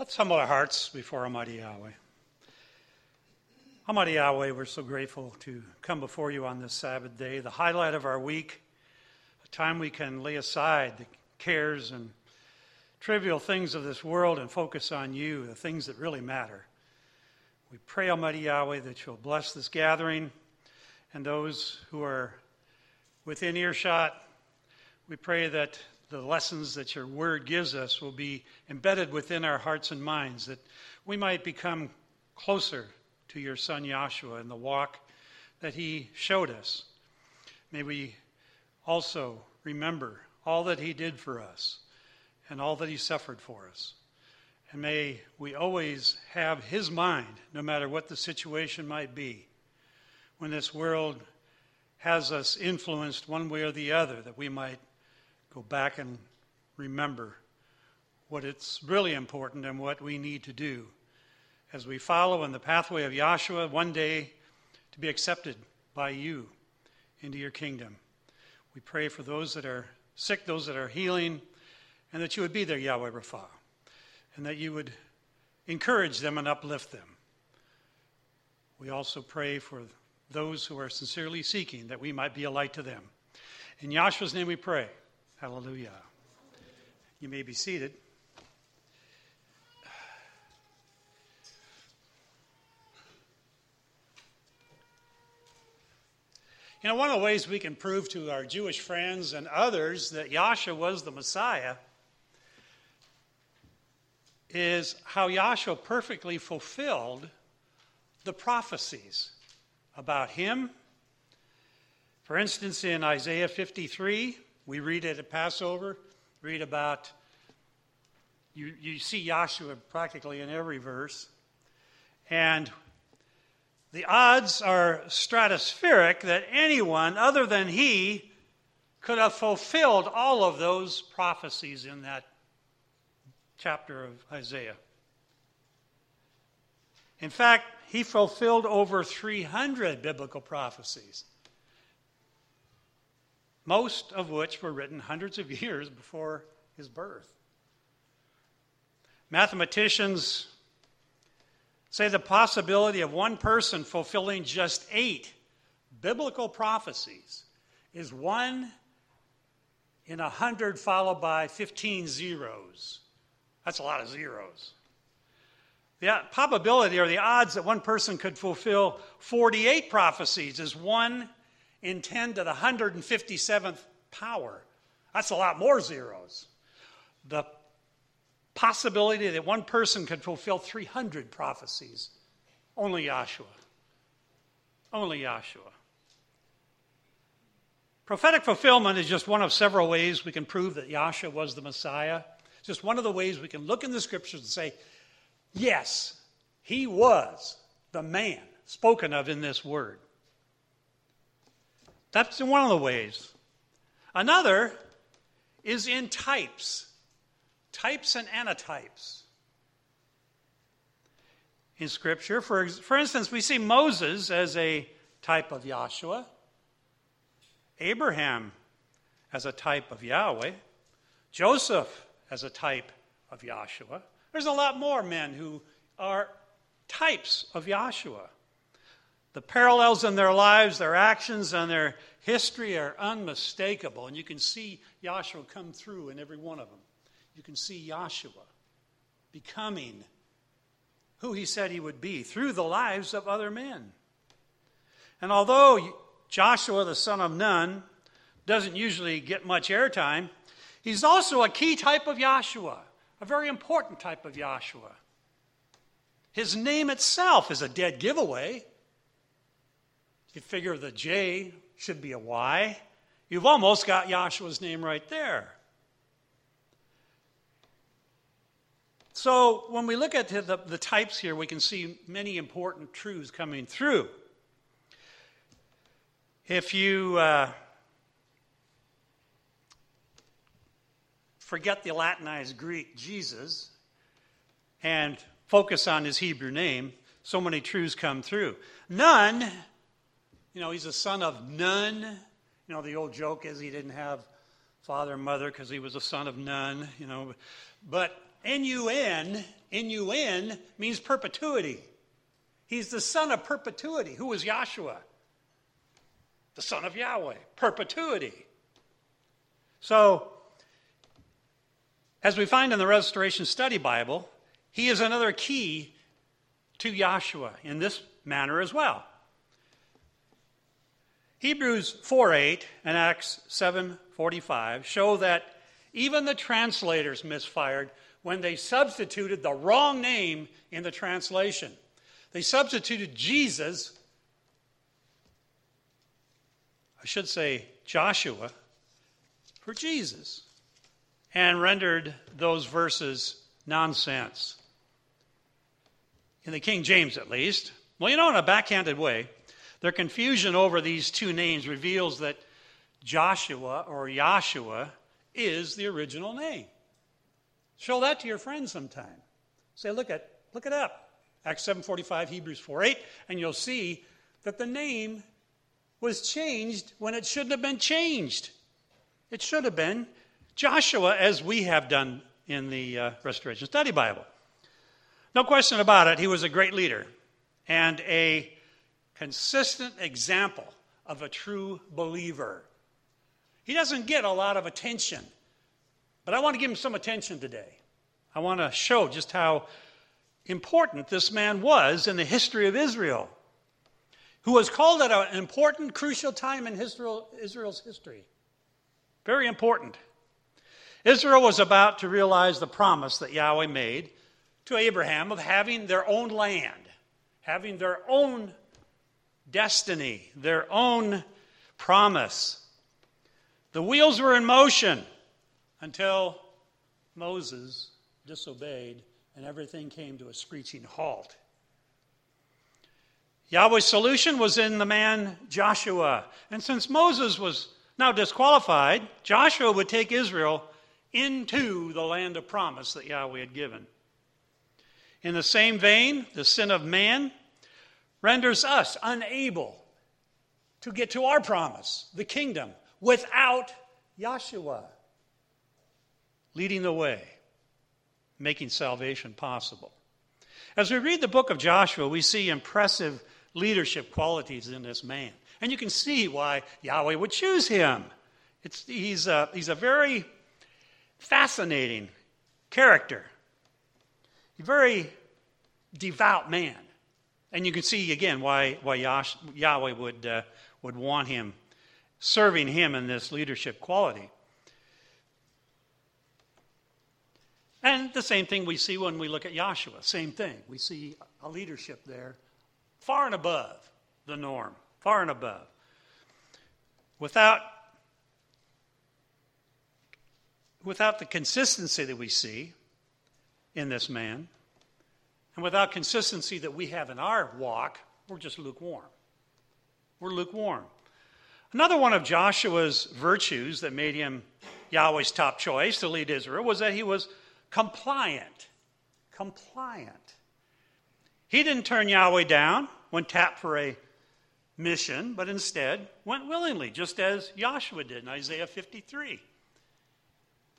Let's humble our hearts before Almighty Yahweh. Almighty Yahweh, we're so grateful to come before you on this Sabbath day, the highlight of our week, a time we can lay aside the cares and trivial things of this world and focus on you, the things that really matter. We pray, Almighty Yahweh, that you'll bless this gathering and those who are within earshot. We pray that the lessons that your word gives us will be embedded within our hearts and minds, that we might become closer to your son Yahshua in the walk that he showed us. May we also remember all that he did for us and all that he suffered for us. And may we always have his mind, no matter what the situation might be, when this world has us influenced one way or the other, that we might go back and remember what it's really important and what we need to do as we follow in the pathway of Yahshua one day to be accepted by you into your kingdom. We pray for those that are sick, those that are healing, and that you would be there, Yahweh Rapha, and that you would encourage them and uplift them. We also pray for those who are sincerely seeking that we might be a light to them. In Yahshua's name we pray. Hallelujah. You may be seated. You know, one of the ways we can prove to our Jewish friends and others that Yahshua was the Messiah is how Yahshua perfectly fulfilled the prophecies about him. For instance, in Isaiah 53, we read it at Passover, read about, you, you see Yahshua practically in every verse. And the odds are stratospheric that anyone other than he could have fulfilled all of those prophecies in that chapter of Isaiah. In fact, he fulfilled over 300 biblical prophecies most of which were written hundreds of years before his birth. Mathematicians say the possibility of one person fulfilling just eight biblical prophecies is one in a hundred followed by 15 zeros. That's a lot of zeros. The probability or the odds that one person could fulfill 48 prophecies is one in 10 to the 157th power. That's a lot more zeros. The possibility that one person could fulfill 300 prophecies, only Yahshua. Only Yahshua. Prophetic fulfillment is just one of several ways we can prove that Yahshua was the Messiah. It's just one of the ways we can look in the scriptures and say, yes, he was the man spoken of in this word. That's one of the ways. Another is in types types and antitypes in Scripture. For, for instance, we see Moses as a type of Yahshua, Abraham as a type of Yahweh, Joseph as a type of Yahshua. There's a lot more men who are types of Yahshua. The parallels in their lives, their actions, and their history are unmistakable, and you can see Yahshua come through in every one of them. You can see Yahshua becoming who he said he would be through the lives of other men. And although Joshua, the son of Nun, doesn't usually get much airtime, he's also a key type of Yahshua, a very important type of Yahshua. His name itself is a dead giveaway. You figure the J should be a Y. You've almost got Yahshua's name right there. So when we look at the, the types here, we can see many important truths coming through. If you uh, forget the Latinized Greek Jesus and focus on his Hebrew name, so many truths come through. Nun you know, he's a son of none. You know, the old joke is he didn't have father and mother because he was a son of none, you know. But N U N N-U-N, means perpetuity. He's the son of perpetuity. Who was Yahshua? The son of Yahweh, perpetuity. So, as we find in the Restoration Study Bible, he is another key to Yahshua in this manner as well. Hebrews 4:8 and Acts 7:45 show that even the translators misfired when they substituted the wrong name in the translation. They substituted Jesus, I should say Joshua, for Jesus, and rendered those verses nonsense. In the King James, at least. Well, you know, in a backhanded way, their confusion over these two names reveals that Joshua or Yahshua is the original name. Show that to your friends sometime. Say, look at look it up. Acts 7:45, Hebrews 4:8, and you'll see that the name was changed when it shouldn't have been changed. It should have been Joshua, as we have done in the uh, Restoration Study Bible. No question about it, he was a great leader and a consistent example of a true believer. He doesn't get a lot of attention, but I want to give him some attention today. I want to show just how important this man was in the history of Israel, who was called at an important, crucial time in Israel's history. Very important. Israel was about to realize the promise that Yahweh made to Abraham of having their own land, having their own destiny, their own promise. The wheels were in motion until Moses disobeyed and everything came to a screeching halt. Yahweh's solution was in the man Joshua. And since Moses was now disqualified, Joshua would take Israel into the land of promise that Yahweh had given. In the same vein, the sin of man renders us unable to get to our promise, the kingdom, without Yahshua leading the way, making salvation possible. As we read the book of Joshua, we see impressive leadership qualities in this man. And you can see why Yahweh would choose him. It's, he's, a, he's a very fascinating character, a very devout man. And you can see again why, why Yahweh would, uh, would want him serving him in this leadership quality. And the same thing we see when we look at Joshua. Same thing. We see a leadership there far and above the norm, far and above. Without, without the consistency that we see in this man, and without consistency that we have in our walk, we're just lukewarm. We're lukewarm. Another one of Joshua's virtues that made him Yahweh's top choice to lead Israel was that he was compliant. Compliant. He didn't turn Yahweh down when tapped for a mission, but instead went willingly, just as Joshua did in Isaiah 53.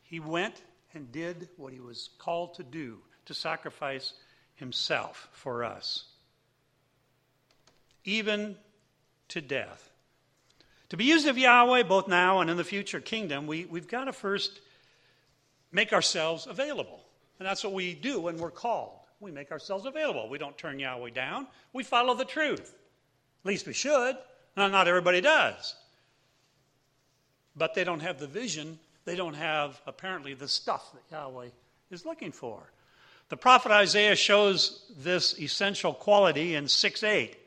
He went and did what he was called to do to sacrifice himself for us, even to death. To be used of Yahweh, both now and in the future kingdom, we, we've got to first make ourselves available. And that's what we do when we're called. We make ourselves available. We don't turn Yahweh down, we follow the truth. At least we should. Now, not everybody does. But they don't have the vision, they don't have, apparently, the stuff that Yahweh is looking for. The prophet Isaiah shows this essential quality in 6 8.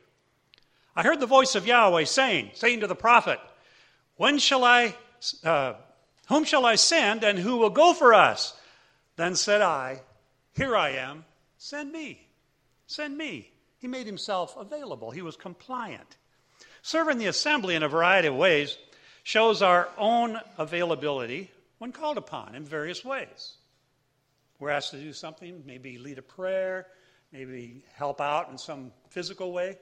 I heard the voice of Yahweh saying, saying to the prophet, When shall I, uh, whom shall I send, and who will go for us? Then said I, Here I am, send me. Send me. He made himself available, he was compliant. Serving the assembly in a variety of ways shows our own availability when called upon in various ways. We're asked to do something, maybe lead a prayer, maybe help out in some physical way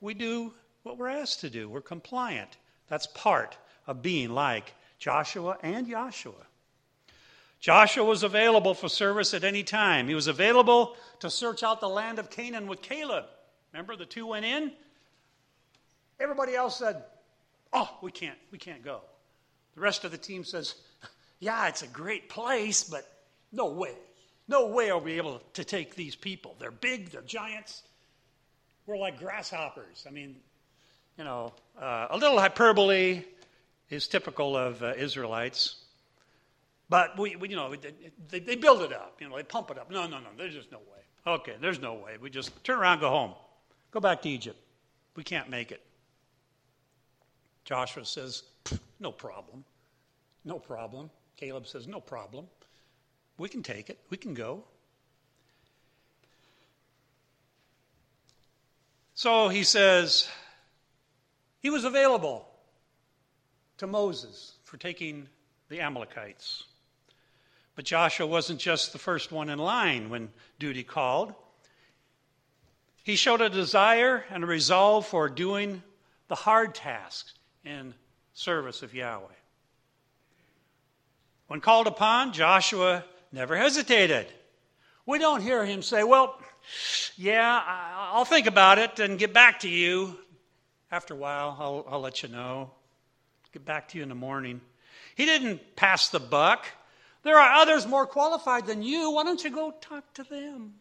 we do what we're asked to do. We're compliant. That's part of being like Joshua and Joshua. Joshua was available for service at any time. He was available to search out the land of Canaan with Caleb. Remember, the two went in. Everybody else said, "Oh, we can't, we can't go." The rest of the team says, "Yeah, it's a great place, but no way, no way are we able to take these people. They're big, they're giants. We're like grasshoppers." I mean, you know, uh, a little hyperbole is typical of uh, Israelites. But we, we you know, they, they, build it up. You know, they pump it up. No, no, no. There's just no way. Okay, there's no way. We just turn around, go home, go back to Egypt. We can't make it. Joshua says, "No problem, no problem." Caleb says, "No problem. We can take it. We can go." So he says, he was available to Moses for taking the Amalekites. But Joshua wasn't just the first one in line when duty called. He showed a desire and a resolve for doing the hard tasks in service of Yahweh. When called upon, Joshua never hesitated. We don't hear him say, Well, yeah, I'll think about it and get back to you. After a while, I'll, I'll let you know. Get back to you in the morning. He didn't pass the buck. There are others more qualified than you. Why don't you go talk to them?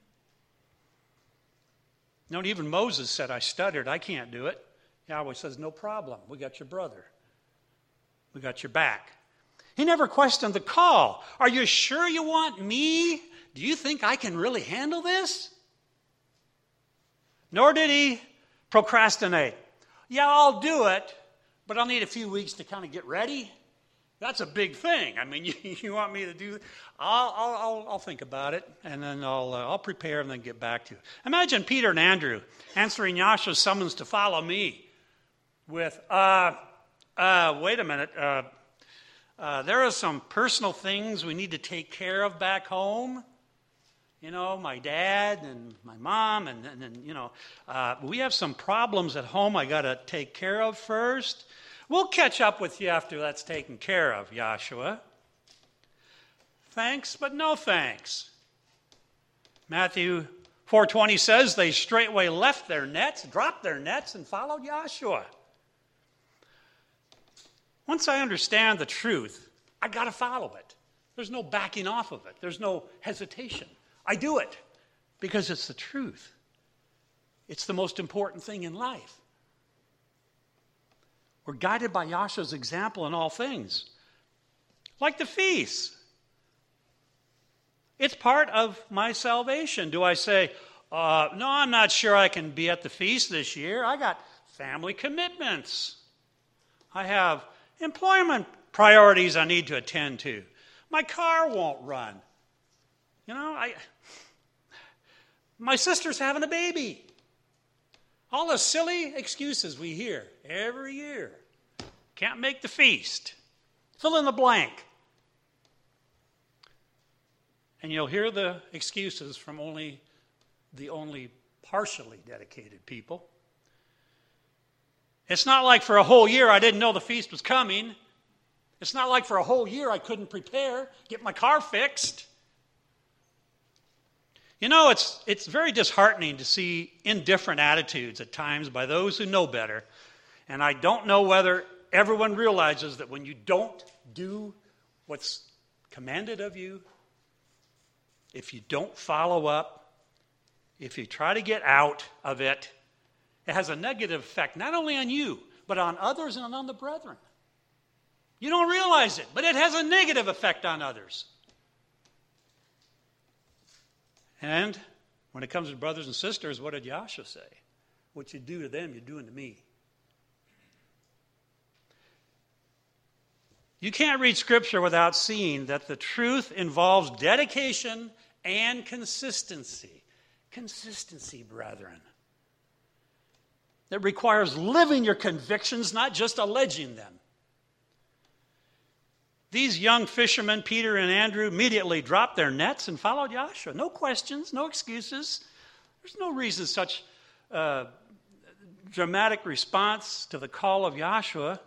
No, even Moses said, I stuttered. I can't do it. Yahweh says, No problem. We got your brother. We got your back. He never questioned the call. Are you sure you want me? Do you think I can really handle this? Nor did he procrastinate. Yeah, I'll do it, but I'll need a few weeks to kind of get ready. That's a big thing. I mean, you, you want me to do? I'll, I'll, I'll think about it, and then I'll, uh, I'll prepare and then get back to you. Imagine Peter and Andrew answering Yahshua's summons to follow me with, uh, uh, wait a minute, uh, there are some personal things we need to take care of back home. You know, my dad and my mom, and, and you know, uh, we have some problems at home I got to take care of first. We'll catch up with you after that's taken care of, Joshua. Thanks, but no thanks. Matthew 4:20 says they straightway left their nets, dropped their nets and followed Joshua. Once I understand the truth, I got to follow it. There's no backing off of it. There's no hesitation. I do it because it's the truth. It's the most important thing in life. We're guided by Yahshua's example in all things. Like the feast. It's part of my salvation. Do I say, uh, no, I'm not sure I can be at the feast this year. I got family commitments. I have employment priorities I need to attend to. My car won't run. You know, I my sister's having a baby. All the silly excuses we hear every year. Can't make the feast. Fill in the blank. And you'll hear the excuses from only the only partially dedicated people. It's not like for a whole year I didn't know the feast was coming. It's not like for a whole year I couldn't prepare, get my car fixed. You know, it's, it's very disheartening to see indifferent attitudes at times by those who know better. And I don't know whether everyone realizes that when you don't do what's commanded of you, if you don't follow up, if you try to get out of it, it has a negative effect not only on you, but on others and on the brethren. You don't realize it, but it has a negative effect on others. And when it comes to brothers and sisters, what did Yahshua say? What you do to them, you're doing to me. You can't read Scripture without seeing that the truth involves dedication and consistency. Consistency, brethren. It requires living your convictions, not just alleging them. These young fishermen, Peter and Andrew, immediately dropped their nets and followed Joshua. No questions, no excuses. There's no reason such uh, dramatic response to the call of Joshua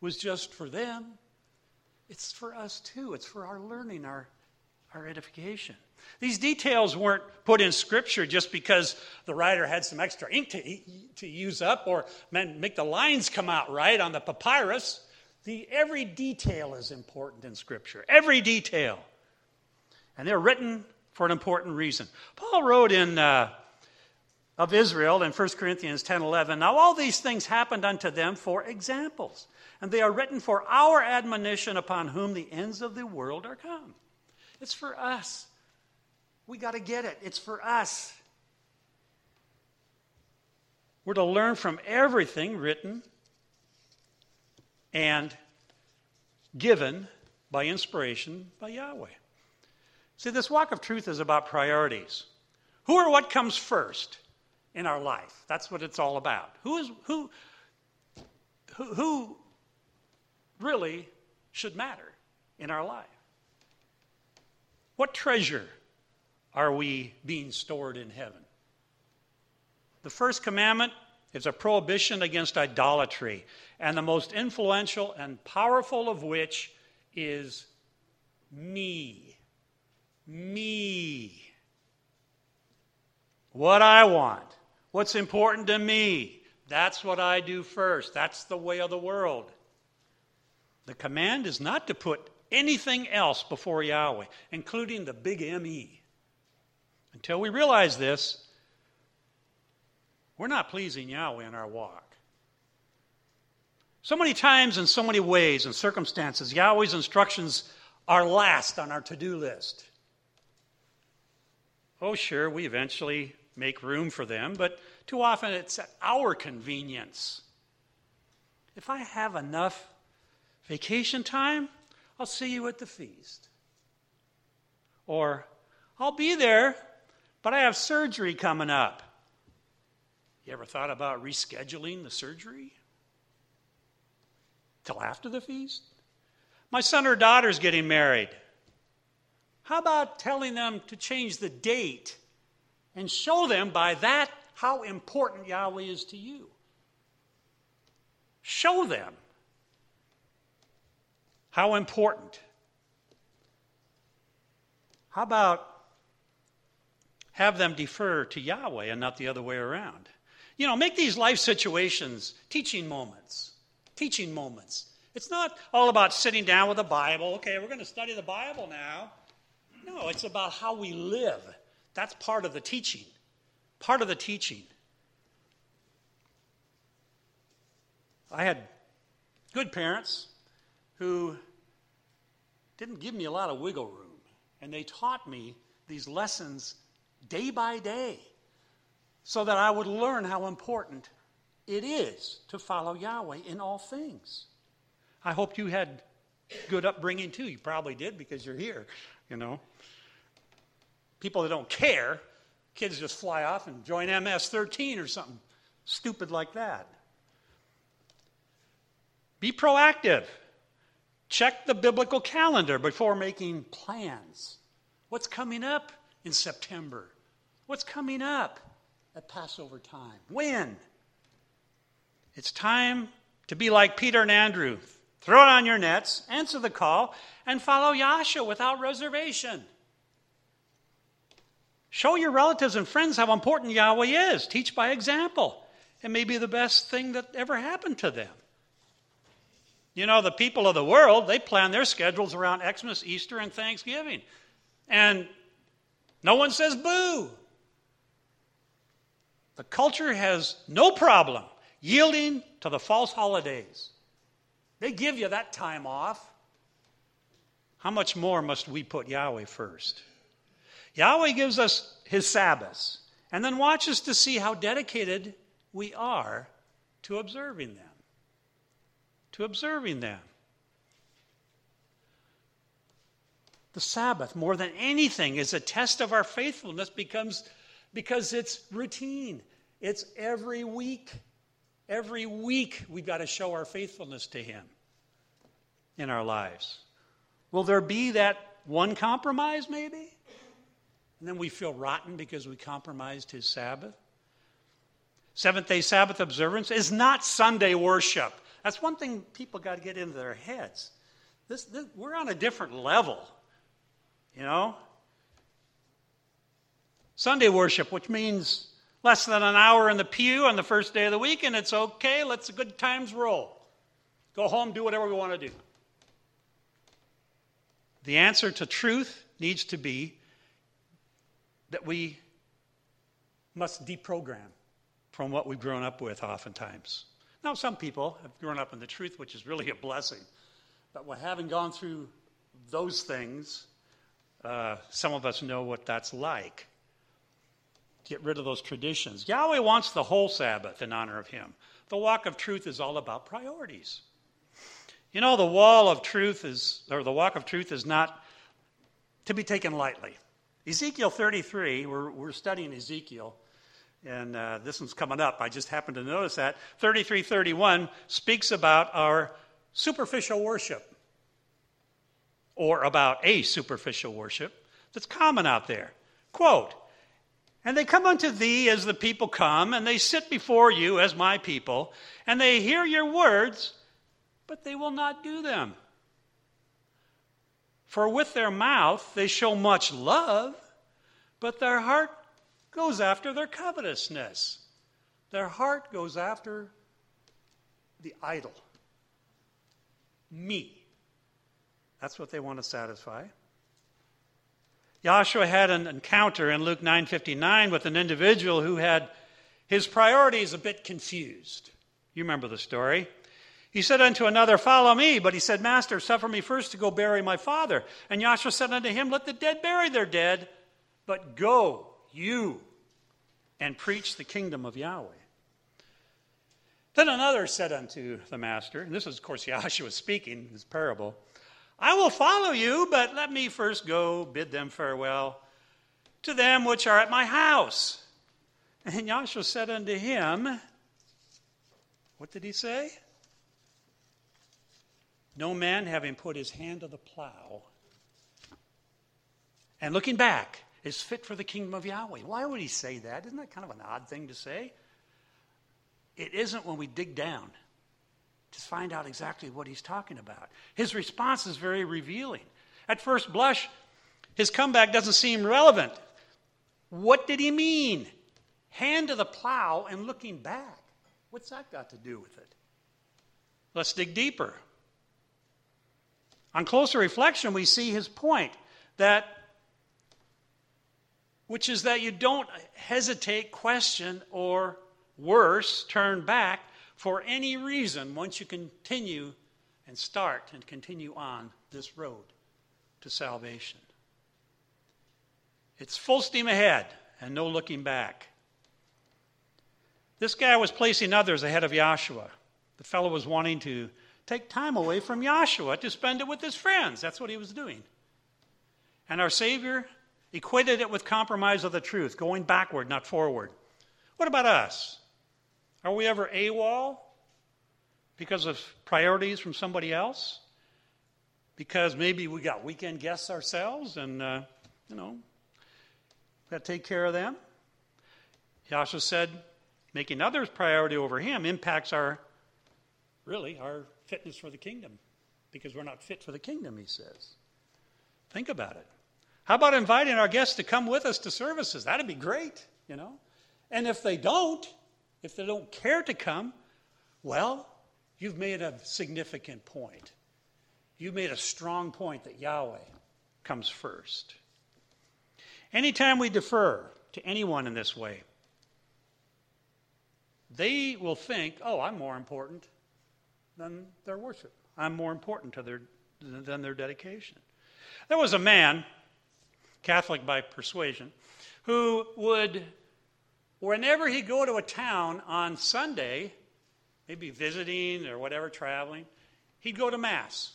was just for them. it's for us too. It's for our learning, our, our edification. These details weren't put in Scripture just because the writer had some extra ink to, to use up or make the lines come out right on the papyrus. The, every detail is important in Scripture. Every detail. And they're written for an important reason. Paul wrote in uh, of Israel in 1 Corinthians 10 11, Now all these things happened unto them for examples, and they are written for our admonition upon whom the ends of the world are come. It's for us. We got to get it. It's for us. We're to learn from everything written and given by inspiration by Yahweh. See, this walk of truth is about priorities. Who or what comes first in our life? That's what it's all about. Who is who who, really should matter in our life? What treasure are we being stored in heaven? The first commandment is a prohibition against idolatry, and the most influential and powerful of which is me. Me. What I want. What's important to me. That's what I do first. That's the way of the world. The command is not to put anything else before Yahweh, including the big ME. Until we realize this, we're not pleasing Yahweh in our walk. So many times, in so many ways and circumstances, Yahweh's instructions are last on our to do list. Oh, sure, we eventually make room for them, but too often it's at our convenience. If I have enough vacation time, I'll see you at the feast. Or I'll be there but I have surgery coming up. You ever thought about rescheduling the surgery? Till after the feast? My son or daughter's getting married. How about telling them to change the date and show them by that how important Yahweh is to you? Show them how important. How about have them defer to Yahweh and not the other way around. You know, make these life situations teaching moments. Teaching moments. It's not all about sitting down with the Bible. Okay, we're going to study the Bible now. No, it's about how we live. That's part of the teaching. Part of the teaching. I had good parents who didn't give me a lot of wiggle room, and they taught me these lessons day by day so that I would learn how important it is to follow Yahweh in all things. I hope you had good upbringing too. You probably did because you're here, you know. People that don't care, kids just fly off and join MS 13 or something stupid like that. Be proactive. Check the biblical calendar before making plans. What's coming up in September? What's coming up at Passover time? When? It's time to be like Peter and Andrew. Throw it on your nets, answer the call, and follow Yahshua without reservation. Show your relatives and friends how important Yahweh is. Teach by example. It may be the best thing that ever happened to them. You know, the people of the world, they plan their schedules around Xmas, Easter, and Thanksgiving. And no one says boo. The culture has no problem yielding to the false holidays. They give you that time off. How much more must we put Yahweh first? Yahweh gives us his Sabbaths and then watches to see how dedicated we are to observing them. To observing them. The Sabbath, more than anything, is a test of our faithfulness becomes because it's routine. It's every week. Every week we've got to show our faithfulness to Him in our lives. Will there be that one compromise, maybe? And then we feel rotten because we compromised His Sabbath? Seventh day Sabbath observance is not Sunday worship. That's one thing people got to get into their heads. This, this, we're on a different level, you know? Sunday worship, which means less than an hour in the pew on the first day of the week, and it's okay. Let's the good times roll. Go home, do whatever we want to do. The answer to truth needs to be that we must deprogram from what we've grown up with oftentimes. Now, some people have grown up in the truth, which is really a blessing. But having gone through those things, uh, some of us know what that's like. Get rid of those traditions. Yahweh wants the whole Sabbath in honor of Him. The walk of truth is all about priorities. You know, the wall of truth is, or the walk of truth is not to be taken lightly. Ezekiel 33, we're, we're studying Ezekiel, and uh, this one's coming up. I just happened to notice that. 3331 speaks about our superficial worship, or about a superficial worship that's common out there. Quote, and they come unto thee as the people come, and they sit before you as my people, and they hear your words but they will not do them. For with their mouth they show much love, but their heart goes after their covetousness. Their heart goes after the idol. Me. That's what they want to satisfy. Joshua had an encounter in Luke 9:59 with an individual who had his priorities a bit confused. You remember the story. He said unto another, Follow me. But he said, Master, suffer me first to go bury my father. And Joshua said unto him, Let the dead bury their dead, but go, you, and preach the kingdom of Yahweh. Then another said unto the master, and this is, of course, Joshua speaking, this parable, I will follow you, but let me first go bid them farewell to them which are at my house. And Joshua said unto him, What did he say? No man having put his hand to the plow and looking back is fit for the kingdom of Yahweh. Why would he say that? Isn't that kind of an odd thing to say? It isn't when we dig down to find out exactly what he's talking about. His response is very revealing. At first blush, his comeback doesn't seem relevant. What did he mean? Hand to the plow and looking back. What's that got to do with it? Let's dig deeper. On closer reflection, we see his point that which is that you don't hesitate, question, or worse, turn back for any reason once you continue and start and continue on this road to salvation. It's full steam ahead and no looking back. This guy was placing others ahead of Joshua. The fellow was wanting to take time away from Joshua to spend it with his friends. That's what he was doing. And our Savior equated it with compromise of the truth, going backward, not forward. What about us? Are we ever AWOL because of priorities from somebody else? Because maybe we got weekend guests ourselves and, uh, you know, got to take care of them? Joshua said, making others priority over him impacts our, really, our fitness for the kingdom because we're not fit for the kingdom, he says. Think about it. How about inviting our guests to come with us to services? That'd be great, you know. And if they don't, if they don't care to come, well, you've made a significant point. You've made a strong point that Yahweh comes first. Anytime we defer to anyone in this way, they will think, oh, I'm more important than their worship. I'm more important to their, than their dedication. There was a man, Catholic by persuasion, who would, whenever he'd go to a town on Sunday, maybe visiting or whatever, traveling, he'd go to Mass.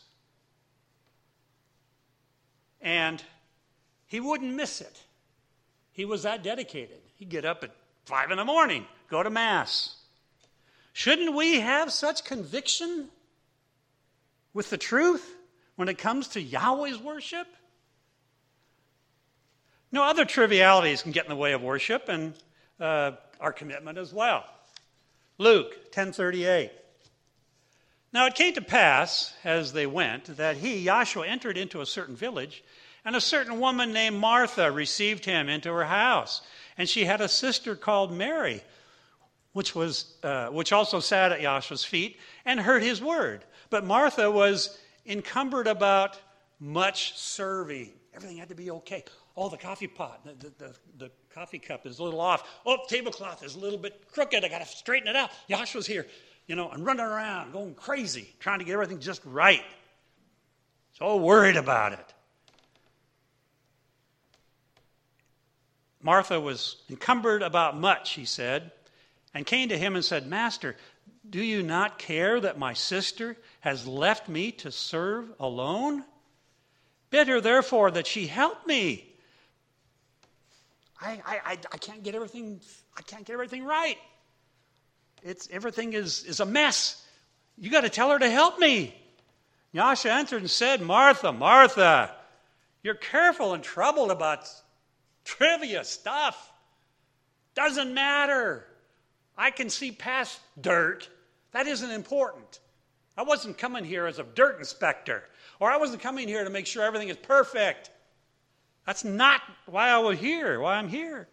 And he wouldn't miss it. He was that dedicated. He'd get up at five in the morning, go to Mass. Shouldn't we have such conviction with the truth when it comes to Yahweh's worship? No other trivialities can get in the way of worship and uh, our commitment as well. Luke 10:38. Now it came to pass, as they went, that he, Joshua, entered into a certain village, and a certain woman named Martha received him into her house. And she had a sister called Mary, which, was, uh, which also sat at Joshua's feet and heard his word. But Martha was encumbered about much serving. Everything had to be okay. Oh, the coffee pot, the, the, the, the coffee cup is a little off. Oh, tablecloth is a little bit crooked. I got to straighten it out. Joshua's here you know, and running around, going crazy, trying to get everything just right. So worried about it. Martha was encumbered about much, he said, and came to him and said, Master, do you not care that my sister has left me to serve alone? Bid her, therefore, that she help me. I, I, I, can't get everything, I can't get everything right. It's, everything is, is a mess. You got to tell her to help me. Yahshua answered and said, Martha, Martha, you're careful and troubled about trivia stuff. Doesn't matter. I can see past dirt. That isn't important. I wasn't coming here as a dirt inspector, or I wasn't coming here to make sure everything is perfect. That's not why I was here, why I'm here.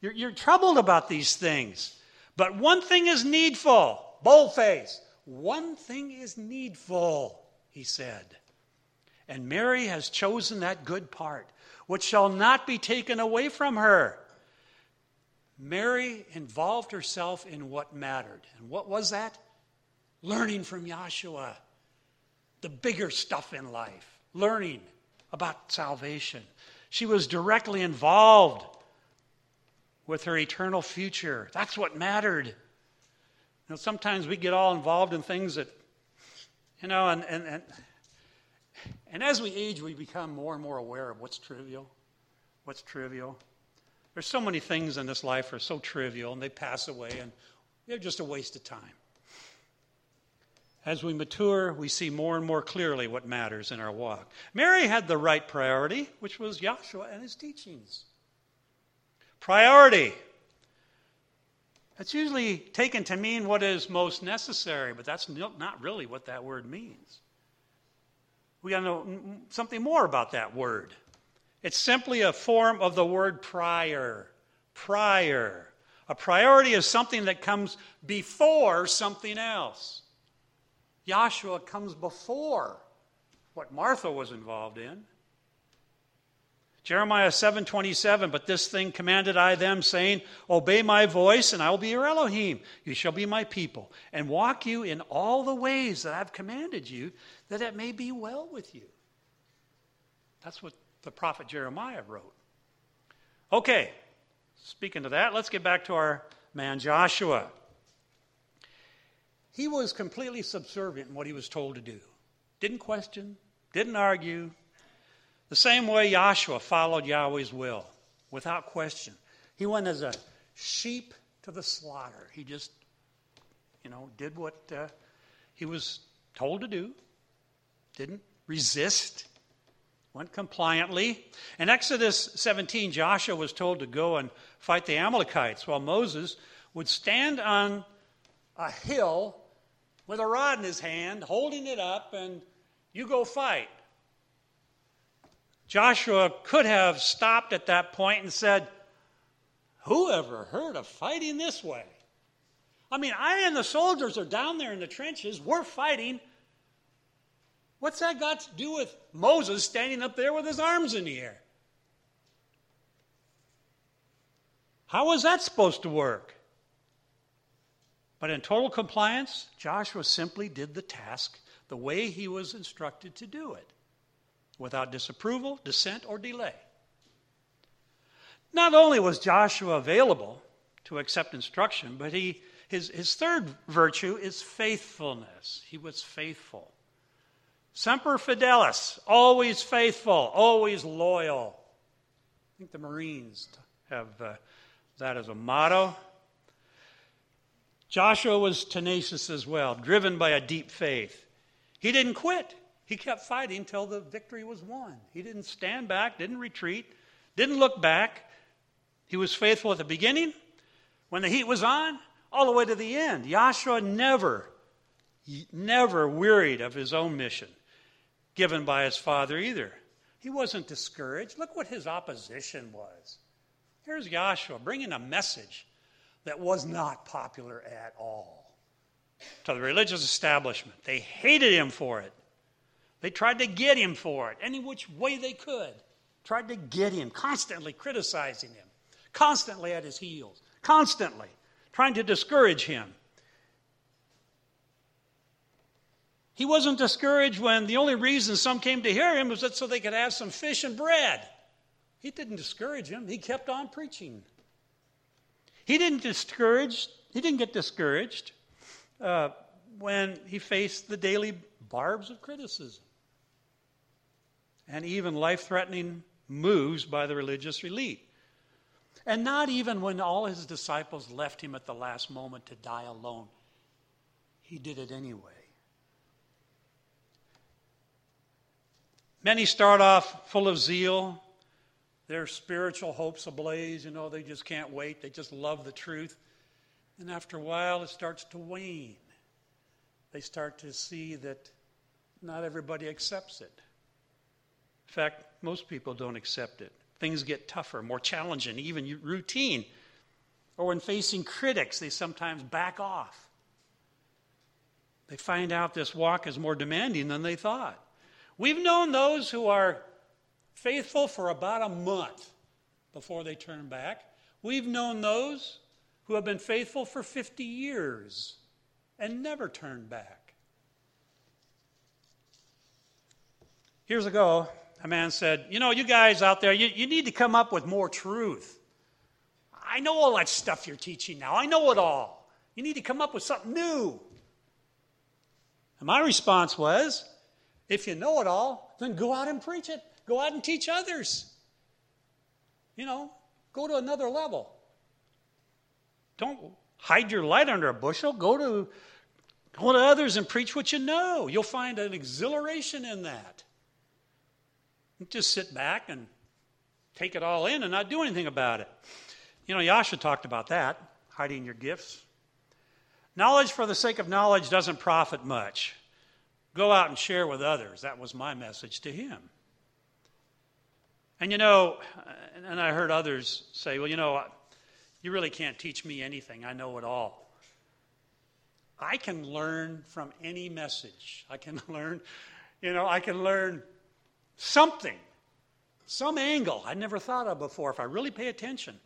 You're, you're troubled about these things. But one thing is needful. Boldface. One thing is needful, he said. And Mary has chosen that good part, which shall not be taken away from her. Mary involved herself in what mattered. And what was that? Learning from Yahshua. The bigger stuff in life. Learning about salvation. She was directly involved with her eternal future. That's what mattered. You know, sometimes we get all involved in things that, you know, and, and, and, and as we age, we become more and more aware of what's trivial, what's trivial. There's so many things in this life are so trivial and they pass away and they're just a waste of time. As we mature, we see more and more clearly what matters in our walk. Mary had the right priority, which was Joshua and his teachings. Priority. That's usually taken to mean what is most necessary, but that's not really what that word means. We got to know something more about that word. It's simply a form of the word prior. Prior. A priority is something that comes before something else. Joshua comes before what Martha was involved in. Jeremiah 7:27, but this thing commanded I them saying, obey my voice and I will be your Elohim. You shall be my people and walk you in all the ways that I've commanded you that it may be well with you. That's what the prophet Jeremiah wrote. Okay. Speaking of that, let's get back to our man Joshua. He was completely subservient in what he was told to do. Didn't question, didn't argue, the same way Joshua followed Yahweh's will without question. He went as a sheep to the slaughter. He just, you know, did what uh, he was told to do, didn't resist, went compliantly. In Exodus 17, Joshua was told to go and fight the Amalekites, while Moses would stand on a hill with a rod in his hand, holding it up, and you go fight. Joshua could have stopped at that point and said, Who ever heard of fighting this way? I mean, I and the soldiers are down there in the trenches. We're fighting. What's that got to do with Moses standing up there with his arms in the air? How was that supposed to work? But in total compliance, Joshua simply did the task the way he was instructed to do it without disapproval, dissent, or delay. Not only was Joshua available to accept instruction, but he, his, his third virtue is faithfulness. He was faithful. Semper fidelis, always faithful, always loyal. I think the Marines have uh, that as a motto. Joshua was tenacious as well, driven by a deep faith. He didn't quit. He kept fighting till the victory was won. He didn't stand back, didn't retreat, didn't look back. He was faithful at the beginning, when the heat was on, all the way to the end. Joshua never, never wearied of his own mission given by his father either. He wasn't discouraged. Look what his opposition was. Here's Joshua bringing a message that was not popular at all to the religious establishment. They hated him for it. They tried to get him for it any which way they could. Tried to get him, constantly criticizing him, constantly at his heels, constantly trying to discourage him. He wasn't discouraged when the only reason some came to hear him was that so they could have some fish and bread. He didn't discourage him, he kept on preaching. He didn't discourage, he didn't get discouraged uh, when he faced the daily barbs of criticism and even life threatening moves by the religious elite. And not even when all his disciples left him at the last moment to die alone. He did it anyway. Many start off full of zeal, their spiritual hopes ablaze. You know, they just can't wait. They just love the truth. And after a while, it starts to wane. They start to see that not everybody accepts it. In fact, most people don't accept it. Things get tougher, more challenging, even routine. Or when facing critics, they sometimes back off. They find out this walk is more demanding than they thought. We've known those who are faithful for about a month before they turn back. We've known those who have been faithful for 50 years and never turned back. Years ago, a man said, You know, you guys out there, you, you need to come up with more truth. I know all that stuff you're teaching now. I know it all. You need to come up with something new. And my response was, if you know it all, then go out and preach it. Go out and teach others. You know, go to another level. Don't hide your light under a bushel. Go to, go to others and preach what you know. You'll find an exhilaration in that. Just sit back and take it all in and not do anything about it. You know, Yahshua talked about that, hiding your gifts. Knowledge for the sake of knowledge doesn't profit much. Go out and share with others. That was my message to him. And you know, and I heard others say, well, you know, you really can't teach me anything. I know it all. I can learn from any message. I can learn, you know, I can learn something, some angle I never thought of before if I really pay attention.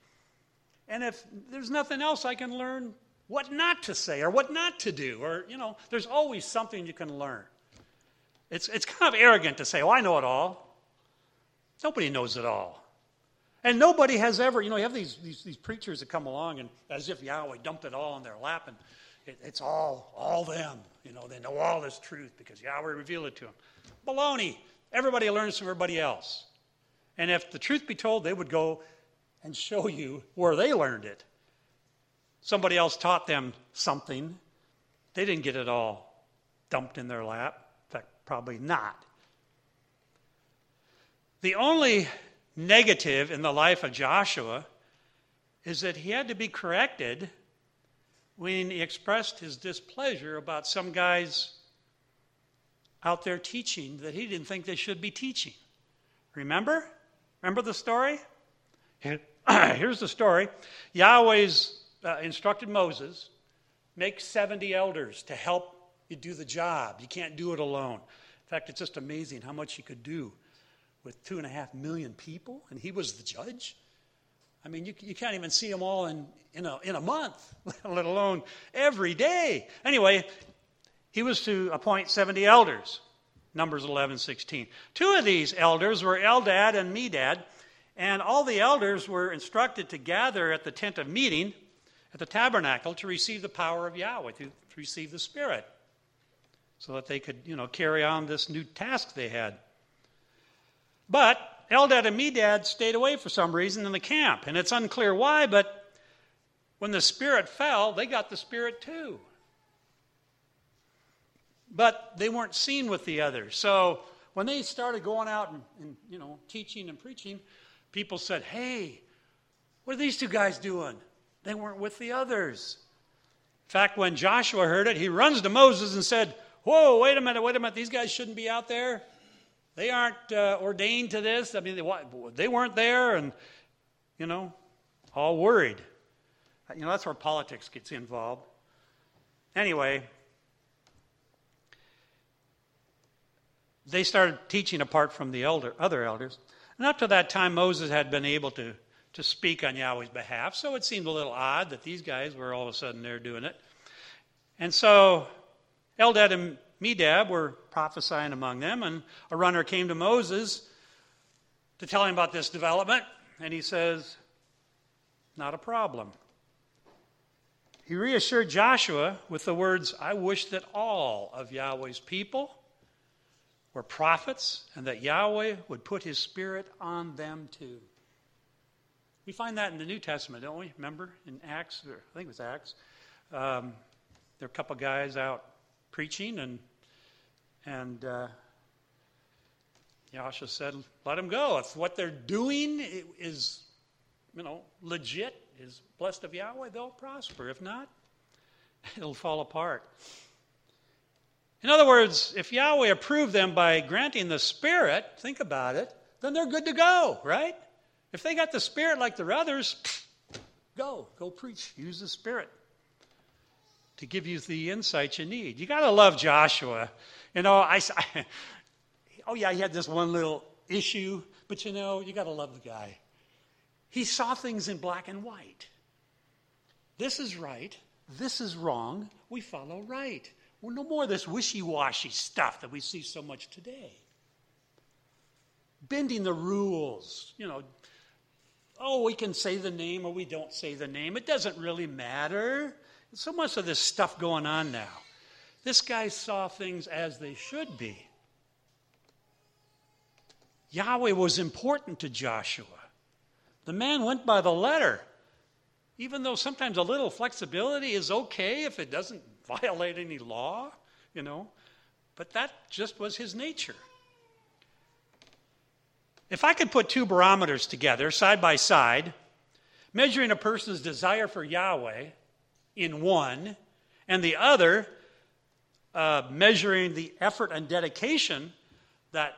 And if there's nothing else, I can learn what not to say or what not to do. Or, you know, there's always something you can learn. It's, it's kind of arrogant to say, oh, I know it all. Nobody knows it all. And nobody has ever, you know, you have these, these, these preachers that come along and as if Yahweh dumped it all in their lap and it, it's all, all them. You know, they know all this truth because Yahweh revealed it to them. Baloney. Everybody learns from everybody else. And if the truth be told, they would go and show you where they learned it. Somebody else taught them something. They didn't get it all dumped in their lap. In fact, probably not. The only negative in the life of Joshua is that he had to be corrected when he expressed his displeasure about some guys out there teaching that he didn't think they should be teaching. Remember? Remember the story? Here's the story Yahweh's uh, instructed Moses make 70 elders to help you do the job. You can't do it alone. In fact, it's just amazing how much he could do with two and a half million people, and he was the judge. I mean, you, you can't even see them all in, in, a, in a month, let alone every day. Anyway, he was to appoint 70 elders, Numbers 11, 16. Two of these elders were Eldad and Medad, and all the elders were instructed to gather at the tent of meeting at the tabernacle to receive the power of Yahweh, to, to receive the Spirit so that they could, you know, carry on this new task they had. But Eldad and Medad stayed away for some reason in the camp, and it's unclear why, but when the Spirit fell, they got the Spirit too. But they weren't seen with the others. So when they started going out and, and you know, teaching and preaching, people said, hey, what are these two guys doing? They weren't with the others. In fact, when Joshua heard it, he runs to Moses and said, Whoa, wait a minute, wait a minute. These guys shouldn't be out there. They aren't uh, ordained to this. I mean, they, they weren't there, and, you know, all worried. You know, that's where politics gets involved. Anyway, they started teaching apart from the elder, other elders. And up to that time, Moses had been able to, to speak on Yahweh's behalf, so it seemed a little odd that these guys were all of a sudden there doing it. And so Eldad and Medad were prophesying among them, and a runner came to Moses to tell him about this development, and he says, Not a problem. He reassured Joshua with the words, I wish that all of Yahweh's people were prophets and that Yahweh would put his spirit on them too. We find that in the New Testament, don't we? Remember in Acts, I think it was Acts. Um, there are a couple guys out preaching, and and uh, Yahshua said, "Let them go. If what they're doing is, you know, legit, is blessed of Yahweh, they'll prosper. If not, it'll fall apart." In other words, if Yahweh approved them by granting the Spirit, think about it, then they're good to go, right? If they got the Spirit like the others, go, go preach. Use the Spirit to give you the insight you need. You got to love Joshua. You know, I, I, oh yeah, he had this one little issue, but you know, you got to love the guy. He saw things in black and white. This is right. This is wrong. We follow right. Well, no more of this wishy washy stuff that we see so much today. Bending the rules, you know. Oh, we can say the name or we don't say the name. It doesn't really matter. so much of this stuff going on now. This guy saw things as they should be. Yahweh was important to Joshua. The man went by the letter. Even though sometimes a little flexibility is okay if it doesn't violate any law, you know, but that just was his nature. If I could put two barometers together, side by side, measuring a person's desire for Yahweh in one, and the other uh, measuring the effort and dedication that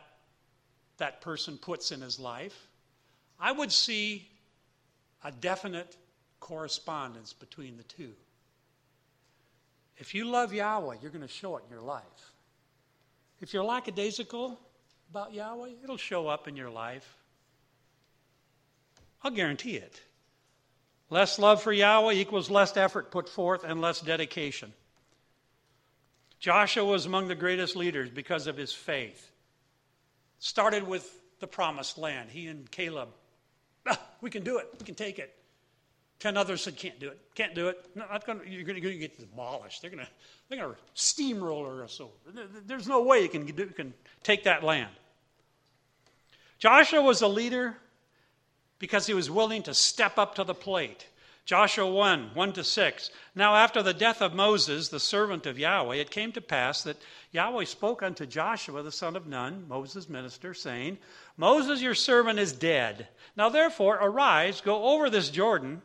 that person puts in his life, I would see a definite correspondence between the two. If you love Yahweh, you're going to show it in your life. If you're lackadaisical about Yahweh, it'll show up in your life. I'll guarantee it. Less love for Yahweh equals less effort put forth and less dedication. Joshua was among the greatest leaders because of his faith. Started with the promised land. He and Caleb, ah, we can do it. We can take it. Ten others said, "Can't do it. Can't do it. No, gonna, you're going to get demolished. They're going to they're to steamroller us over. There's no way you can do, you can take that land." Joshua was a leader because he was willing to step up to the plate. Joshua 1 1 to 6. Now, after the death of Moses, the servant of Yahweh, it came to pass that Yahweh spoke unto Joshua, the son of Nun, Moses' minister, saying, Moses, your servant, is dead. Now, therefore, arise, go over this Jordan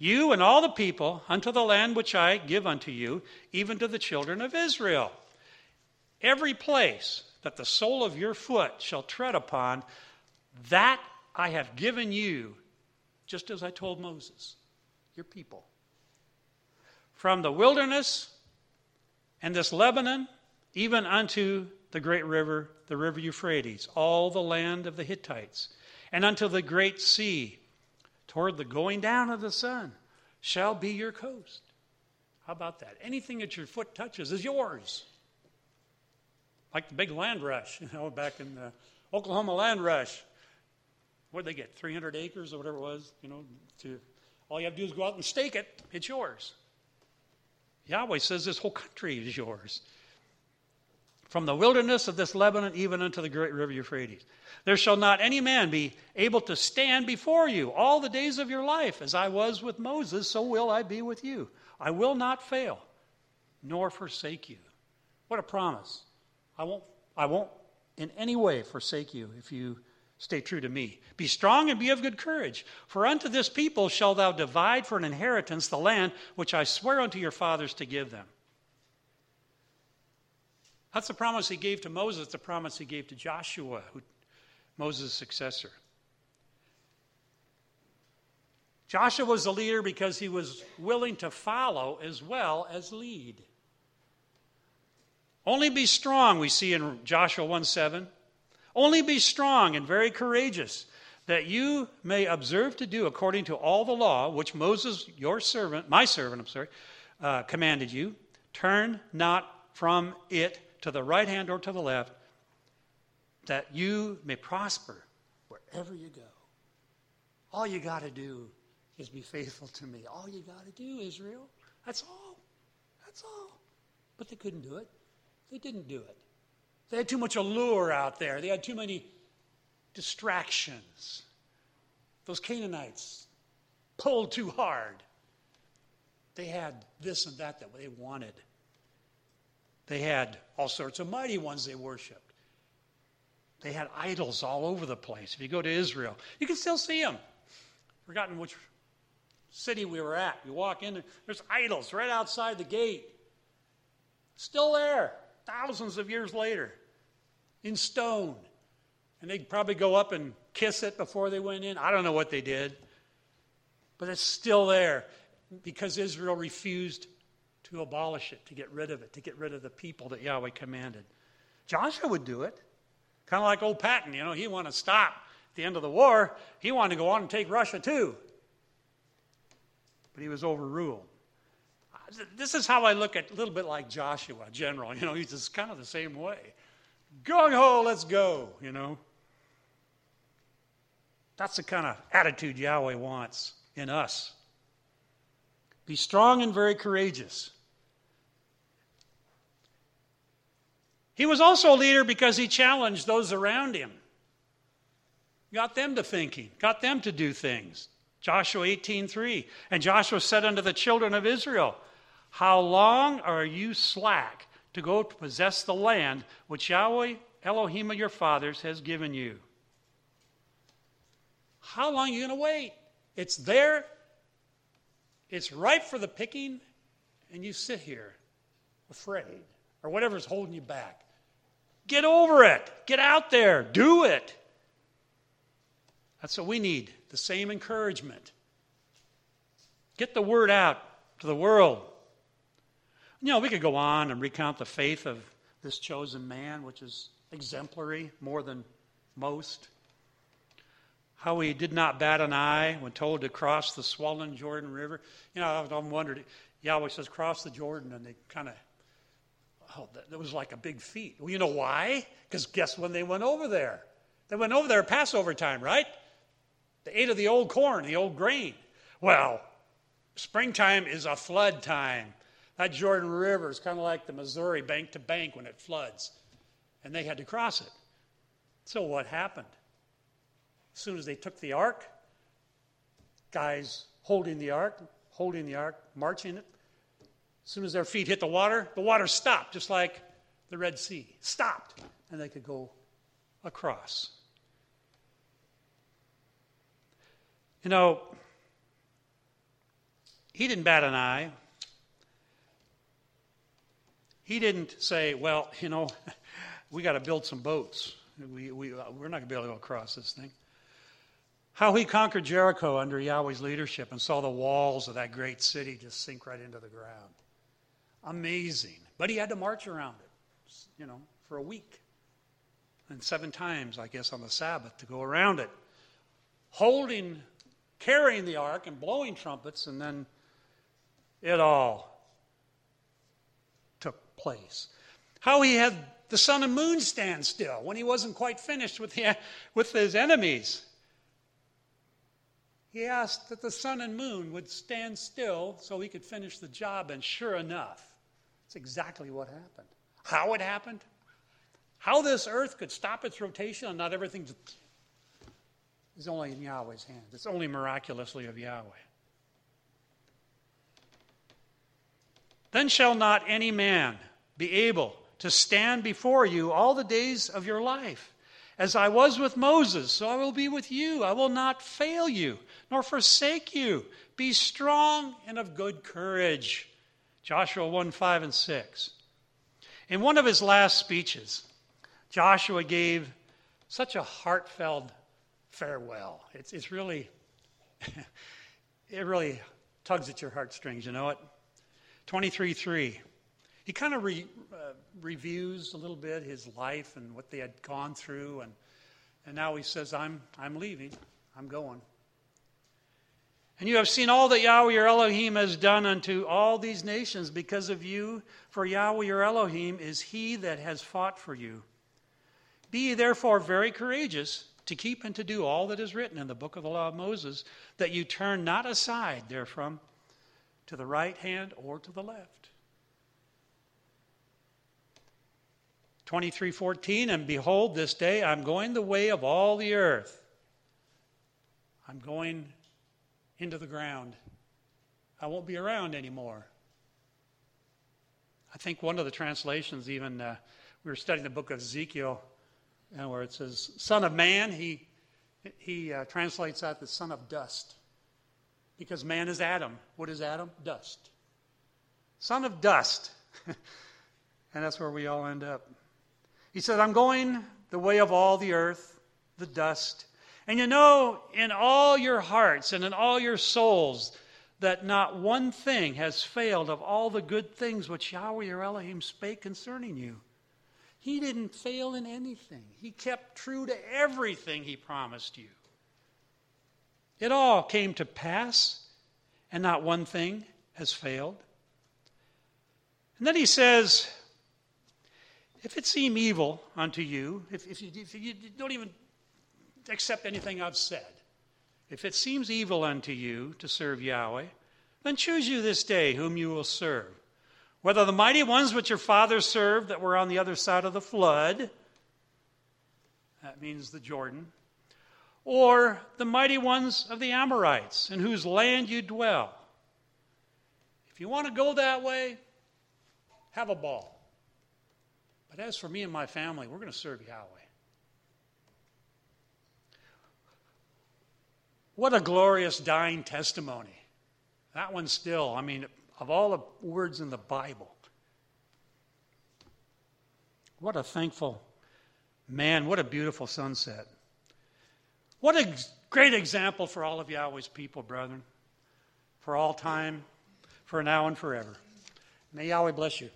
you and all the people, unto the land which I give unto you, even to the children of Israel. Every place that the sole of your foot shall tread upon, that I have given you, just as I told Moses, your people. From the wilderness and this Lebanon, even unto the great river, the river Euphrates, all the land of the Hittites, and unto the great sea, toward the going down of the sun shall be your coast. How about that? Anything that your foot touches is yours. Like the big land rush, you know, back in the Oklahoma land rush. What did they get? 300 acres or whatever it was, you know, to all you have to do is go out and stake it. It's yours. Yahweh says this whole country is yours. From the wilderness of this Lebanon even unto the great river Euphrates. There shall not any man be able to stand before you all the days of your life. As I was with Moses, so will I be with you. I will not fail, nor forsake you. What a promise. I won't, I won't in any way forsake you if you Stay true to me. Be strong and be of good courage. For unto this people shall thou divide for an inheritance the land which I swear unto your fathers to give them. That's the promise he gave to Moses, the promise he gave to Joshua, who, Moses' successor. Joshua was the leader because he was willing to follow as well as lead. Only be strong, we see in Joshua 1 7. Only be strong and very courageous, that you may observe to do according to all the law which Moses, your servant, my servant, I'm sorry, uh, commanded you. Turn not from it to the right hand or to the left, that you may prosper wherever you go. All you got to do is be faithful to me. All you got to do, Israel. That's all. That's all. But they couldn't do it. They didn't do it. They had too much allure out there, they had too many distractions. Those Canaanites pulled too hard. They had this and that that they wanted. They had all sorts of mighty ones they worshiped. They had idols all over the place. If you go to Israel, you can still see them. Forgotten which city we were at. You walk in, there, there's idols right outside the gate. Still there, thousands of years later in stone. And they'd probably go up and kiss it before they went in. I don't know what they did. But it's still there because Israel refused to abolish it, to get rid of it, to get rid of the people that Yahweh commanded. Joshua would do it. Kind of like old Patton, you know, he wanted to stop at the end of the war. He wanted to go on and take Russia too. But he was overruled. This is how I look at a little bit like Joshua, general. You know, he's just kind of the same way gung ho, let's go, you know. That's the kind of attitude Yahweh wants in us. Be strong and very courageous. He was also a leader because he challenged those around him. Got them to thinking, got them to do things. Joshua 18:3. And Joshua said unto the children of Israel, How long are you slack to go to possess the land which Yahweh, Elohim of your fathers, has given you. How long are you going to wait? It's there, it's ripe for the picking, and you sit here afraid or whatever's holding you back. Get over it. Get out there. Do it. That's what we need the same encouragement. Get the word out to the world. You know, we could go on and recount the faith of this chosen man, which is exemplary more than most. How he did not bat an eye when told to cross the swollen Jordan River. You know, I'm wondering, Yahweh says, cross the Jordan, and they kind of, oh, that, was like a big feat. Well, you know why? Because guess when they went over there? They went over there Passover time, right? They ate of the old corn, the old grain. Well, springtime is a flood time. That Jordan River is kind of like the Missouri bank to bank when it floods, and they had to cross it. So what happened? As soon as they took the ark, guys holding the ark, holding the ark, marching it, as soon as their feet hit the water, the water stopped, just like the Red Sea. Stopped, and they could go across. You know, he didn't bat an eye he didn't say, well, you know, we got to build some boats. We, we, uh, we're not going to be able to go across this thing. How he conquered Jericho under Yahweh's leadership and saw the walls of that great city just sink right into the ground. Amazing. But he had to march around it, you know, for a week. And seven times, I guess, on the Sabbath to go around it. Holding, carrying the ark and blowing trumpets, and then it all place. How he had the sun and moon stand still when he wasn't quite finished with, the, with his enemies. He asked that the sun and moon would stand still so he could finish the job, and sure enough, that's exactly what happened. How it happened? How this earth could stop its rotation and not everything is only in Yahweh's hands. It's only miraculously of Yahweh. Then shall not any man be able to stand before you all the days of your life. As I was with Moses, so I will be with you. I will not fail you, nor forsake you. Be strong and of good courage. Joshua 1 5 and 6. In one of his last speeches, Joshua gave such a heartfelt farewell. It's, it's really, it really tugs at your heartstrings, you know it? 23 3. He kind of re, uh, reviews a little bit his life and what they had gone through, and, and now he says, I'm, I'm leaving, I'm going. And you have seen all that Yahweh your Elohim has done unto all these nations because of you, for Yahweh your Elohim is he that has fought for you. Be ye therefore very courageous to keep and to do all that is written in the book of the law of Moses, that you turn not aside therefrom to the right hand or to the left. 23:14 and behold this day I'm going the way of all the earth. I'm going into the ground. I won't be around anymore. I think one of the translations, even uh, we were studying the book of Ezekiel, know, where it says "Son of Man," he he uh, translates that the son of dust, because man is Adam. What is Adam? Dust. Son of dust, and that's where we all end up. He said, "I'm going the way of all the earth, the dust." And you know in all your hearts and in all your souls that not one thing has failed of all the good things which Yahweh your Elohim spake concerning you. He didn't fail in anything. He kept true to everything he promised you. It all came to pass, and not one thing has failed. And then he says, If it seem evil unto you, if, if, you, if you don't even accept anything I've said. If it seems evil unto you to serve Yahweh, then choose you this day whom you will serve. Whether the mighty ones which your fathers served that were on the other side of the flood, that means the Jordan, or the mighty ones of the Amorites, in whose land you dwell. If you want to go that way, have a ball. But as for me and my family, we're going to serve Yahweh. What a glorious dying testimony. That one still, I mean, of all the words in the Bible, what a thankful man, what a beautiful sunset. What a great example for all of Yahweh's people, brethren, for all time, for now and forever. May Yahweh bless you.